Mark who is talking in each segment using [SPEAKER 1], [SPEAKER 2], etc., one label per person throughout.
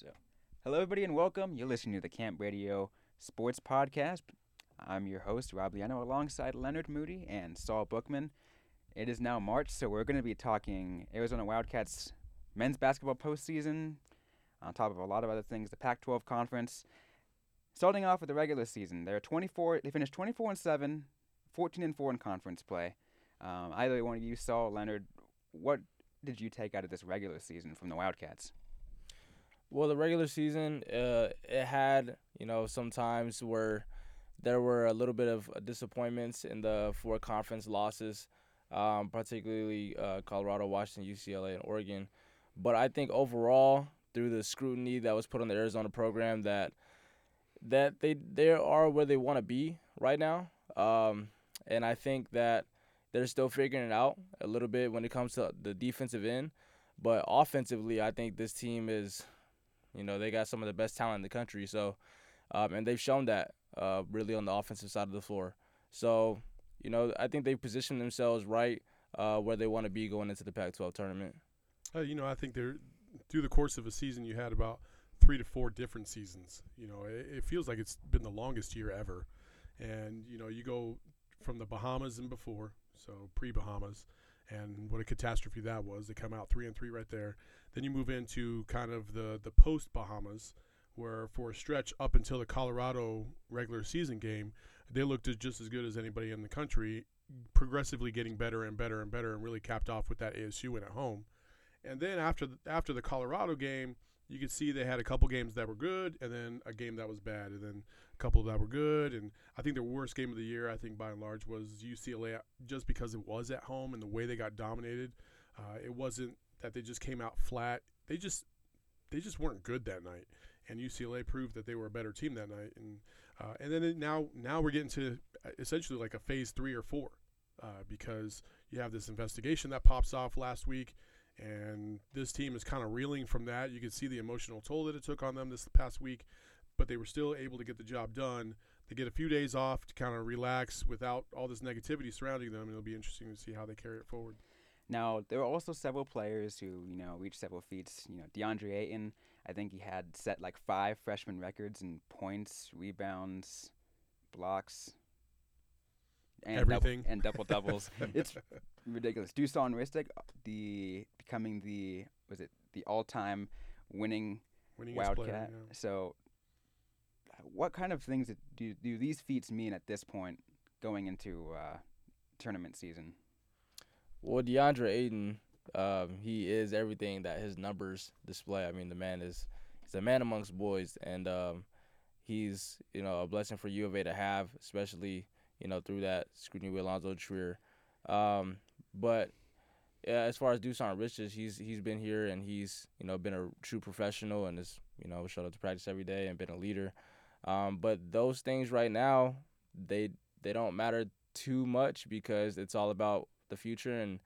[SPEAKER 1] So, hello everybody and welcome. You're listening to the Camp Radio Sports Podcast. I'm your host Rob Liano, alongside Leonard Moody and Saul Bookman. It is now March, so we're going to be talking Arizona Wildcats men's basketball postseason, on top of a lot of other things. The Pac-12 conference. Starting off with the regular season, they're 24. They finished 24 and seven, 14 and four in conference play. Um, either one of you Saul, Leonard. What did you take out of this regular season from the Wildcats?
[SPEAKER 2] Well, the regular season, uh, it had you know some times where there were a little bit of disappointments in the four conference losses, um, particularly uh, Colorado, Washington, UCLA, and Oregon. But I think overall, through the scrutiny that was put on the Arizona program, that that they they are where they want to be right now. Um, and I think that they're still figuring it out a little bit when it comes to the defensive end. But offensively, I think this team is, you know, they got some of the best talent in the country. So, um, and they've shown that uh, really on the offensive side of the floor. So, you know, I think they've positioned themselves right uh, where they want to be going into the Pac-12 tournament.
[SPEAKER 3] Uh, you know, I think they're through the course of a season, you had about three to four different seasons. You know, it, it feels like it's been the longest year ever. And you know, you go from the Bahamas and before, so pre-Bahamas, and what a catastrophe that was. They come out three and three right there. Then you move into kind of the the post Bahamas, where for a stretch up until the Colorado regular season game, they looked just as good as anybody in the country, progressively getting better and better and better, and really capped off with that ASU win at home. And then after the, after the Colorado game, you could see they had a couple games that were good, and then a game that was bad, and then a couple that were good. And I think the worst game of the year, I think by and large, was UCLA, just because it was at home and the way they got dominated. Uh, it wasn't that they just came out flat. They just they just weren't good that night, and UCLA proved that they were a better team that night. And uh, and then now now we're getting to uh, essentially like a phase three or four, uh, because you have this investigation that pops off last week and this team is kind of reeling from that. You can see the emotional toll that it took on them this past week, but they were still able to get the job done. They get a few days off to kind of relax without all this negativity surrounding them, and it'll be interesting to see how they carry it forward.
[SPEAKER 1] Now, there were also several players who, you know, reached several feats. You know, DeAndre Ayton, I think he had set like five freshman records in points, rebounds, blocks,
[SPEAKER 3] and everything
[SPEAKER 1] double, and double doubles. it's ridiculous. Dusan Ristic, the becoming the was it the all time winning Wildcat. Player, yeah. So, what kind of things do do these feats mean at this point going into uh, tournament season?
[SPEAKER 2] Well, DeAndre Ayton, um, he is everything that his numbers display. I mean, the man is he's a man amongst boys, and um, he's you know a blessing for U of A to have, especially you know, through that scrutiny with Alonzo Trier. Um, but yeah, as far as Dusan Ristic, he's he's been here and he's you know been a true professional and has you know showed up to practice every day and been a leader. Um, but those things right now, they they don't matter too much because it's all about the future and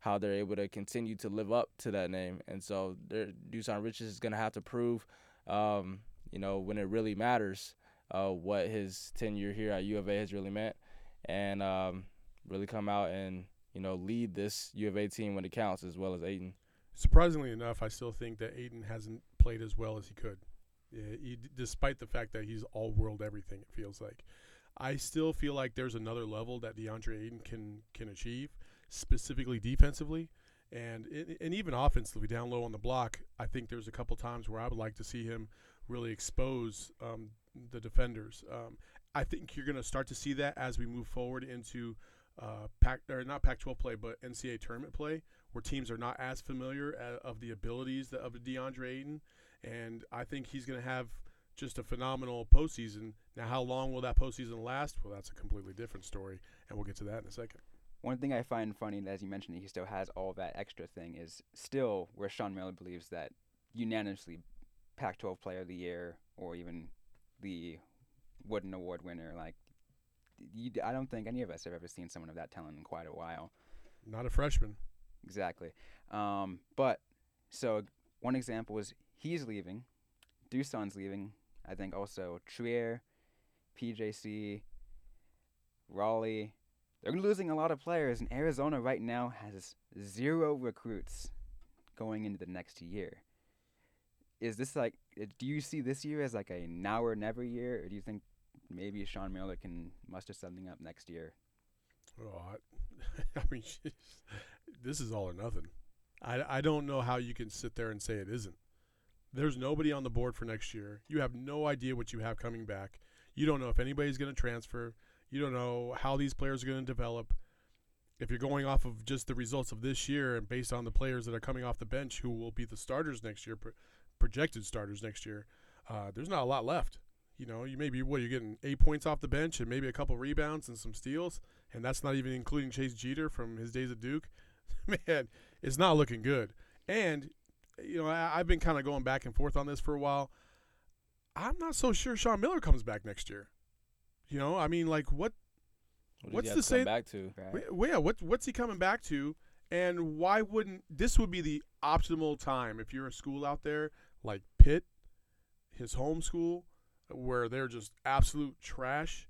[SPEAKER 2] how they're able to continue to live up to that name. And so Dusan Ristic is gonna have to prove, um, you know, when it really matters uh, what his tenure here at U of A has really meant, and um, really come out and you know lead this U of A team when it counts, as well as Ayton.
[SPEAKER 3] Surprisingly enough, I still think that Ayton hasn't played as well as he could, yeah, he, despite the fact that he's all world everything. It feels like. I still feel like there's another level that DeAndre Ayton can can achieve, specifically defensively, and and even offensively down low on the block. I think there's a couple times where I would like to see him really expose um, the defenders. Um, I think you're going to start to see that as we move forward into uh, Pac or not Pac-12 play, but NCAA tournament play, where teams are not as familiar uh, of the abilities of DeAndre Ayton, and I think he's going to have just a phenomenal postseason. Now, how long will that postseason last? Well, that's a completely different story, and we'll get to that in a second.
[SPEAKER 1] One thing I find funny, as you mentioned, he still has all that extra thing, is still where Sean Miller believes that unanimously Pac-12 Player of the Year or even the Wooden Award winner. Like, you, I don't think any of us have ever seen someone of that talent in quite a while.
[SPEAKER 3] Not a freshman.
[SPEAKER 1] Exactly. Um, but so one example is he's leaving, Dusan's leaving. I think also Trier, PJC, Raleigh. They're losing a lot of players, and Arizona right now has zero recruits going into the next year is this like uh, do you see this year as like a now or never year, or do you think maybe Sean Miller can muster something up next year?
[SPEAKER 3] Oh, I, I mean, this is all or nothing. I, I don't know how you can sit there and say it isn't. There's nobody on the board for next year. You have no idea what you have coming back. You don't know if anybody's going to transfer. You don't know how these players are going to develop. If you're going off of just the results of this year and based on the players that are coming off the bench who will be the starters next year, pro- projected starters next year, uh, there's not a lot left. You know, you maybe what you're getting eight points off the bench and maybe a couple rebounds and some steals, and that's not even including Chase Jeter from his days at Duke. Man, it's not looking good. And you know, I, I've been kind of going back and forth on this for a while. I'm not so sure Sean Miller comes back next year. You know, I mean, like what?
[SPEAKER 2] What
[SPEAKER 3] What's
[SPEAKER 2] he have
[SPEAKER 3] to
[SPEAKER 2] to
[SPEAKER 3] say-
[SPEAKER 2] back to?
[SPEAKER 1] Right.
[SPEAKER 3] Well, yeah, what what's he coming back to? And why wouldn't this would be the optimal time if you're a school out there like Pitt, his home school, where they're just absolute trash,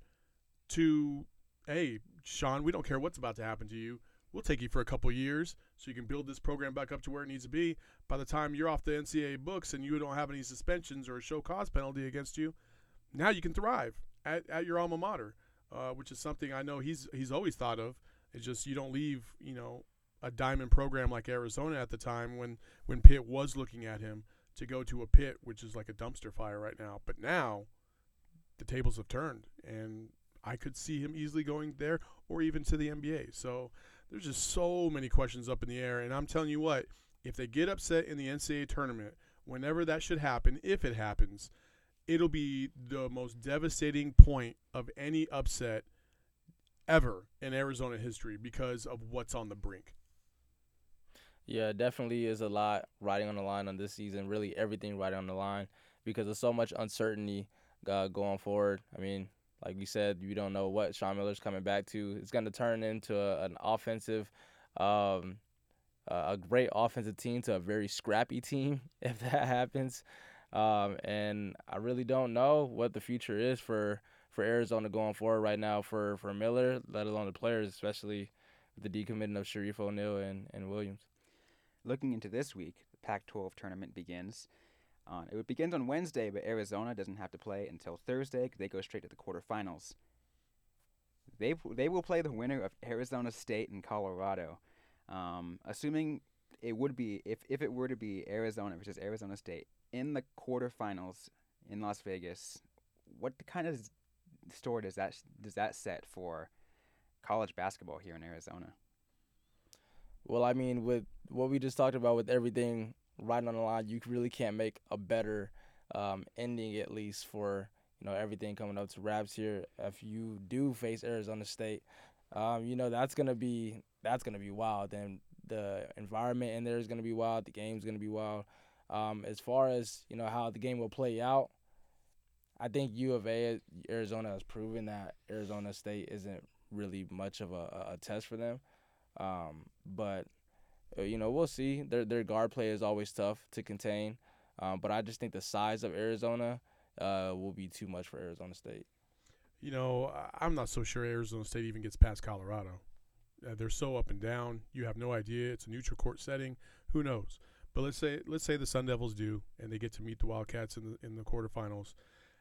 [SPEAKER 3] to hey Sean, we don't care what's about to happen to you. We'll take you for a couple years so you can build this program back up to where it needs to be. By the time you're off the NCAA books and you don't have any suspensions or a show cause penalty against you, now you can thrive at, at your alma mater, uh, which is something I know he's he's always thought of. It's just you don't leave, you know, a diamond program like Arizona at the time when when Pitt was looking at him to go to a pit, which is like a dumpster fire right now. But now the tables have turned, and I could see him easily going there or even to the NBA. So there's just so many questions up in the air, and I'm telling you what, if they get upset in the NCAA tournament, whenever that should happen, if it happens, it'll be the most devastating point of any upset ever in Arizona history because of what's on the brink.
[SPEAKER 2] Yeah, definitely is a lot riding on the line on this season. Really, everything riding on the line because there's so much uncertainty uh, going forward. I mean, like we said, you don't know what Sean Miller's coming back to. It's going to turn into a, an offensive, um, a great offensive team to a very scrappy team if that happens. Um, and I really don't know what the future is for, for Arizona going forward right now for, for Miller, let alone the players, especially with the decommitting of Shareef O'Neal and, and Williams.
[SPEAKER 1] Looking into this week, the Pac-12 tournament begins. Uh, it begins on Wednesday, but Arizona doesn't have to play until Thursday 'cause they go straight to the quarterfinals. They they will play the winner of Arizona State and Colorado. Um, assuming it would be if if it were to be Arizona versus Arizona State in the quarterfinals in Las Vegas, what kind of store does that does that set for college basketball here in Arizona?
[SPEAKER 2] Well, I mean, with what we just talked about, with everything right on the line, you really can't make a better um, ending, at least for you know everything coming up to wraps here. If you do face Arizona State, um, you know that's gonna be that's gonna be wild. And the environment in there is gonna be wild. The game's gonna be wild. Um, as far as you know how the game will play out, I think U of A, Arizona has proven that Arizona State isn't really much of a, a test for them. Um, but uh, you know, we'll see. Their their guard play is always tough to contain. Um, but I just think the size of Arizona uh, will be too much for Arizona State.
[SPEAKER 3] You know, I'm not so sure Arizona State even gets past Colorado. Uh, they're so up and down. You have no idea. It's a neutral court setting. Who knows? But let's say let's say the Sun Devils do, and they get to meet the Wildcats in the in the quarterfinals.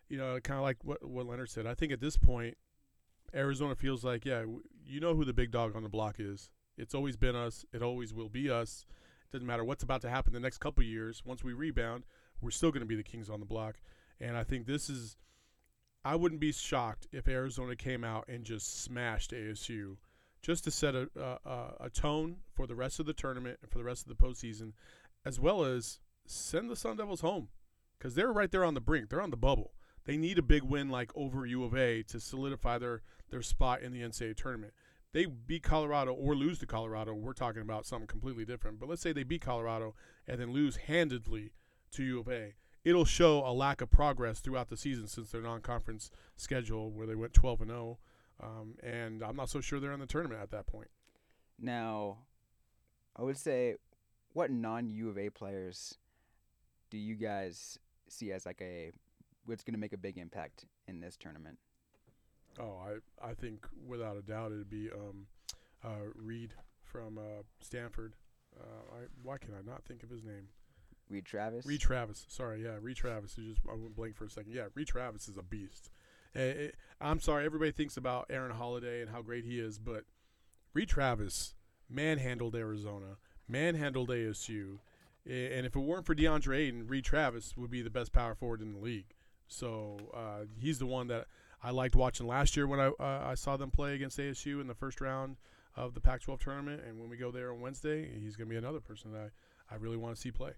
[SPEAKER 3] You know, kind of like what what Leonard said. I think at this point, Arizona feels like, yeah, you know who the big dog on the block is. It's always been us. It always will be us. It doesn't matter what's about to happen the next couple years. Once we rebound, we're still going to be the kings on the block. And I think this is I wouldn't be shocked if Arizona came out and just smashed ASU, just to set a, a- a tone for the rest of the tournament and for the rest of the postseason, as well as send the Sun Devils home, because they're right there on the brink. They're on the bubble. They need a big win like over U of A to solidify their their spot in the NCAA tournament. They beat Colorado or lose to Colorado. We're talking about something completely different. But let's say they beat Colorado and then lose handedly to U of A it'll show a lack of progress throughout the season since their non-conference schedule where they went 12 and 0 um, and i'm not so sure they're in the tournament at that point
[SPEAKER 1] Now, I would say, what non U of A players do you guys see as like a what's going to make a big impact in this tournament?
[SPEAKER 3] oh i, I think without a doubt it'd be um, uh, reed from uh, stanford uh, I, why can i not think of his name
[SPEAKER 1] Reed Travis.
[SPEAKER 3] Reed Travis. Sorry, yeah, Reed Travis. You just I went blank for a second. Yeah, Reed Travis is a beast. Eh, I'm sorry, everybody thinks about Aaron Holiday and how great he is, but Reed Travis manhandled Arizona, manhandled ASU, and if it weren't for DeAndre Ayton, Reed Travis would be the best power forward in the league. So uh, he's the one that I liked watching last year when I uh, I saw them play against ASU in the first round of the Pac-12 tournament, and when we go there on Wednesday, he's going to be another person that I, I really want to see play.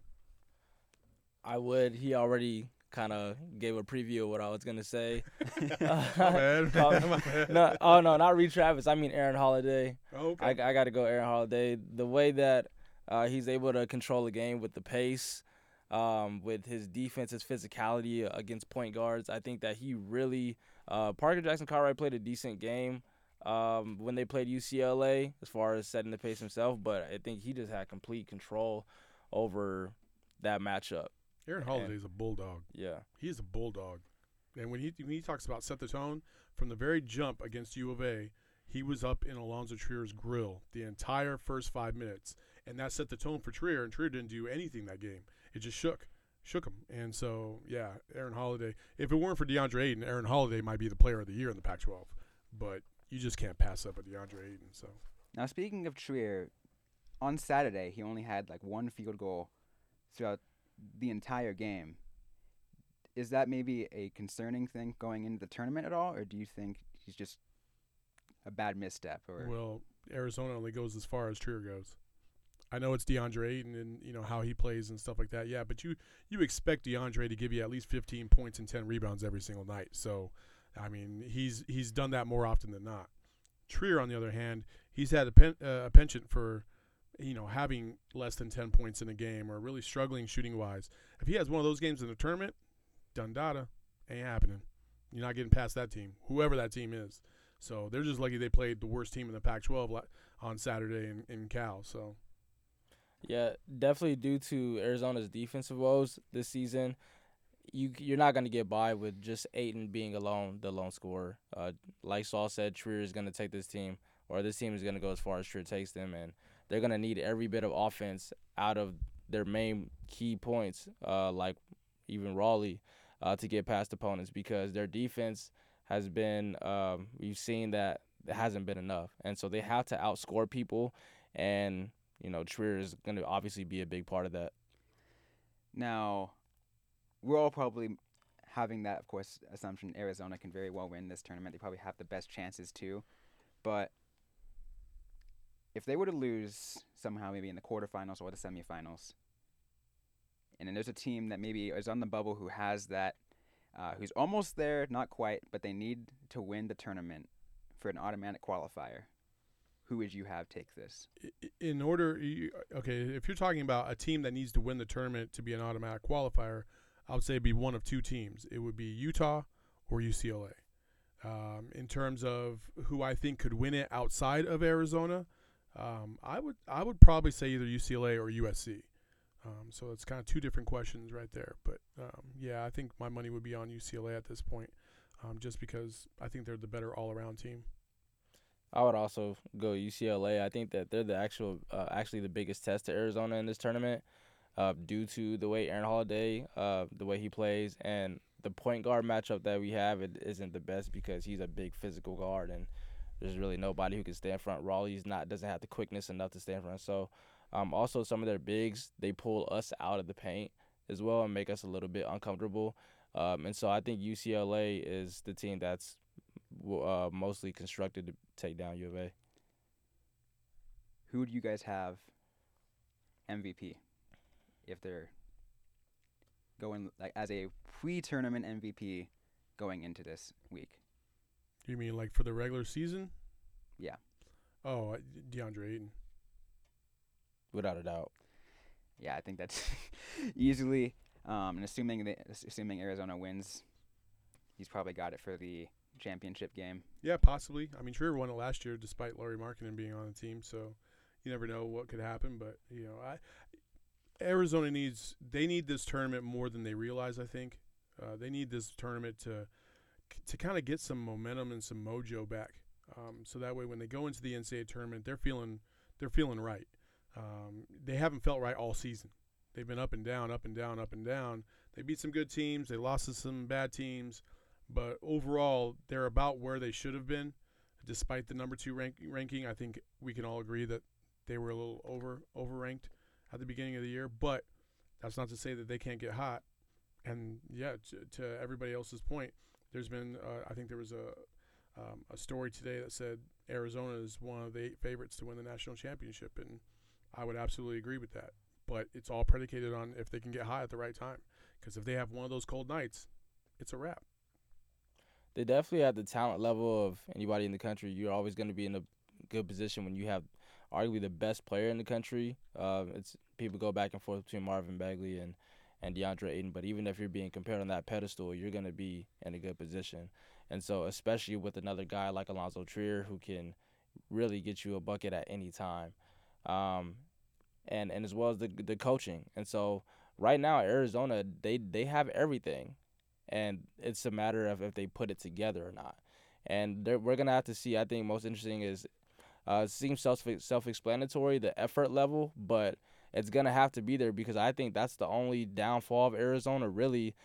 [SPEAKER 2] I would. He already kind of gave a preview of what I was gonna say.
[SPEAKER 3] My bad.
[SPEAKER 2] Call-
[SPEAKER 3] My bad.
[SPEAKER 2] no, oh no, not Reed Travis. I mean Aaron Holiday.
[SPEAKER 3] Oh,
[SPEAKER 2] I,
[SPEAKER 3] okay.
[SPEAKER 2] I got to go Aaron Holiday. The way that uh, he's able to control the game with the pace, um, with his defense, his physicality against point guards, I think that he really. Uh, Parker Jackson Cartwright played a decent game um, when they played UCLA as far as setting the pace himself, but I think he just had complete control over that matchup.
[SPEAKER 3] Aaron Holiday's a bulldog.
[SPEAKER 2] Yeah.
[SPEAKER 3] He's a bulldog. And when he when he talks about set the tone from the very jump against U of A, he was up in Alonzo Trier's grill the entire first five minutes, and that set the tone for Trier. And Trier didn't do anything that game; it just shook, shook him. And so, yeah, Aaron Holiday. If it weren't for DeAndre Ayton, Aaron Holiday might be the player of the year in the Pac-12. But you just can't pass up a DeAndre Ayton. So
[SPEAKER 1] Now speaking of Trier, on Saturday he only had like one field goal throughout the entire game. Is that maybe a concerning thing going into the tournament at all, or do you think he's just a bad misstep? Or
[SPEAKER 3] well, Arizona only goes as far as Trier goes. I know it's DeAndre Ayton and you know how he plays and stuff like that. Yeah, but you you expect DeAndre to give you at least 15 points and 10 rebounds every single night. So, I mean, he's he's done that more often than not. Trier, on the other hand, he's had a, pen, uh, a penchant for you know having less than 10 points in a game or really struggling shooting wise. If he has one of those games in the tournament, done data, ain't happening. You're not getting past that team, whoever that team is. So they're just lucky they played the worst team in the Pac-12 on Saturday in, in Cal. So.
[SPEAKER 2] Yeah, definitely due to Arizona's defensive woes this season, you you're not gonna get by with just Ayton being alone, the lone scorer. Uh, like Saul said, Trier is gonna take this team, or this team is gonna go as far as Trier takes them, and they're gonna need every bit of offense out of their main key points, uh, like even Raleigh, uh, to get past opponents because their defense has been. Um, we've seen that it hasn't been enough, and so they have to outscore people, and you know, Trier is going to obviously be a big part of that.
[SPEAKER 1] now, we're all probably having that, of course, assumption. Arizona can very well win this tournament. They probably have the best chances too, but if they were to lose somehow, maybe in the quarterfinals or the semifinals, and then there's a team that maybe is on the bubble who has that, uh, who's almost there, not quite, but they need to win the tournament for an automatic qualifier. Who would you have take this?
[SPEAKER 3] in order okay if you're talking about a team that needs to win the tournament to be an automatic qualifier i would say it'd be one of two teams. It would be utah or ucla um, in terms of who i think could win it outside of arizona um, i would i would probably say either ucla or usc um, so it's kind of two different questions right there but um, yeah i think my money would be on ucla at this point um, just because i think they're the better all-around team
[SPEAKER 2] I would also go UCLA. I think that they're the actual, uh, actually the biggest test to Arizona in this tournament, uh, due to the way Aaron Holiday, uh, the way he plays, and the point guard matchup that we have. It isn't the best because he's a big physical guard, and there's really nobody who can stay in front. Raleigh's not doesn't have the quickness enough to stay in front. So, um, also some of their bigs they pull us out of the paint as well and make us a little bit uncomfortable. Um, and so I think UCLA is the team that's uh, mostly constructed to take down U of A.
[SPEAKER 1] Who do you guys have MVP if they're going like as a pre-tournament MVP going into this week?
[SPEAKER 3] you mean like for the regular season
[SPEAKER 1] Yeah.
[SPEAKER 3] oh deandre ayton
[SPEAKER 2] without a doubt.
[SPEAKER 1] Yeah, I think that's easily. Um, and assuming that, assuming Arizona wins, he's probably got it for the championship game.
[SPEAKER 3] Yeah, possibly. I mean, Trier won it last year despite Lauri Markkanen being on the team, so you never know what could happen. But you know, I Arizona needs they need this tournament more than they realize. I think uh, they need this tournament to to kind of get some momentum and some mojo back, um, so that way when they go into the NCAA tournament, they're feeling they're feeling right. Um, they haven't felt right all season, They've been up and down, up and down, up and down. They beat some good teams. They lost to some bad teams, but overall, they're about where they should have been. Despite the number two rank, ranking, I think we can all agree that they were a little over overranked at the beginning of the year. But that's not to say that they can't get hot. And yeah, to, to everybody else's point, there's been uh, I think there was a um, a story today that said Arizona is one of the eight favorites to win the national championship, and I would absolutely agree with that. But it's all predicated on if they can get high at the right time. Because if they have one of those cold nights, it's a wrap.
[SPEAKER 2] They definitely at the talent level of anybody in the country. You're always going to be in a good position when you have arguably the best player in the country. Uh, it's people go back and forth between Marvin Bagley and and DeAndre Ayton, but even if you're being compared on that pedestal, you're going to be in a good position. And so, especially with another guy like Alonzo Trier who can really get you a bucket at any time, um, and and as well as the the coaching. And so, right now, Arizona they they have everything, and it's a matter of if they put it together or not. And we're gonna have to see. I think most interesting is uh, it seems self self explanatory the effort level, but it's gonna have to be there because I think that's the only downfall of Arizona really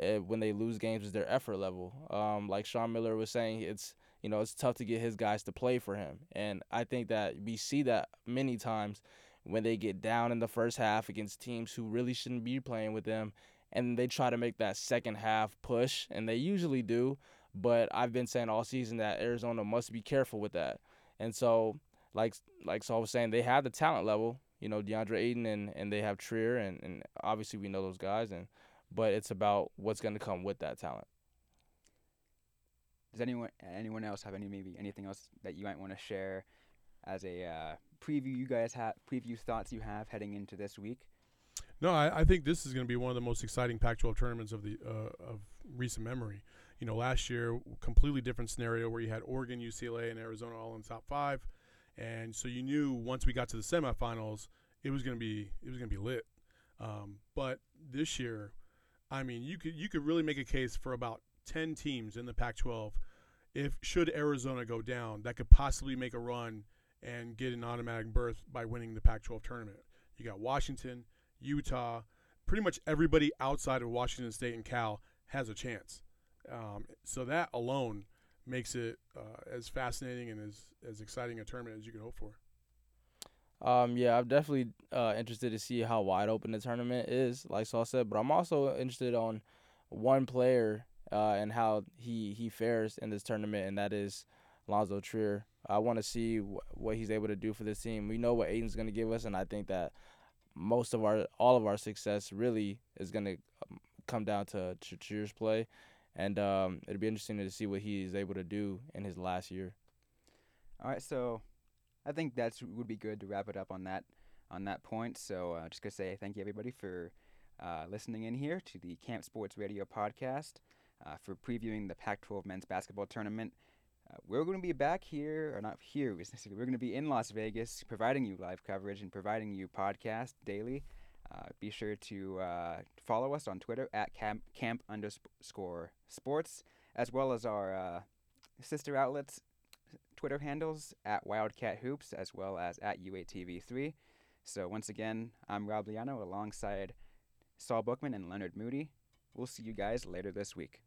[SPEAKER 2] uh, when they lose games is their effort level. Um, like Sean Miller was saying, it's you know it's tough to get his guys to play for him, and I think that we see that many times when they get down in the first half against teams who really shouldn't be playing with them, and they try to make that second half push, and they usually do. But I've been saying all season that Arizona must be careful with that, and so like like Saul was saying, they have the talent level you know DeAndre Ayton and and they have Trier and and obviously we know those guys and but it's about what's going to come with that talent.
[SPEAKER 1] Does anyone anyone else have any maybe anything else that you might want to share as a uh, preview you guys have preview thoughts you have heading into this week?
[SPEAKER 3] No, I, I think this is going to be one of the most exciting Pac-12 tournaments of the uh, of recent memory. You know, last year completely different scenario where you had Oregon, UCLA, and Arizona all in the top five and so you knew once we got to the semifinals, it was gonna be it was gonna be lit. Um, but this year, I mean, you could you could really make a case for about ten teams in the Pac-12. If should Arizona go down, that could possibly make a run and get an automatic berth by winning the Pac-12 tournament. You got Washington, Utah, pretty much everybody outside of Washington State and Cal has a chance. Um, so that alone makes it uh, as fascinating and as as exciting a tournament as you can hope for.
[SPEAKER 2] Um, yeah, I'm definitely uh, interested to see how wide open the tournament is, like Saul said. But I'm also interested on one player uh, and how he he fares in this tournament, and that is Lonzo Trier. I want to see wh- what he's able to do for this team. We know what Ayton's going to give us, and I think that most of our all of our success really is going to um, come down to Trier's play and um, it'd be interesting to see what he's able to do in his last year.
[SPEAKER 1] All right, so I think that would be good to wrap it up on that on that point. So uh, just gonna say thank you everybody for uh, listening in here to the Camp Sports Radio podcast uh, for previewing the Pac-12 men's basketball tournament. We're going to be back here, or not here, we're going to be in Las Vegas, providing you live coverage and providing you podcast daily. Uh, be sure to uh, follow us on Twitter at camp, camp underscore sports, as well as our uh, sister outlets Twitter handles at Wildcat Hoops, as well as at UATV3. So once again, I'm Rob Liano alongside Saul Bookman and Leonard Moody. We'll see you guys later this week.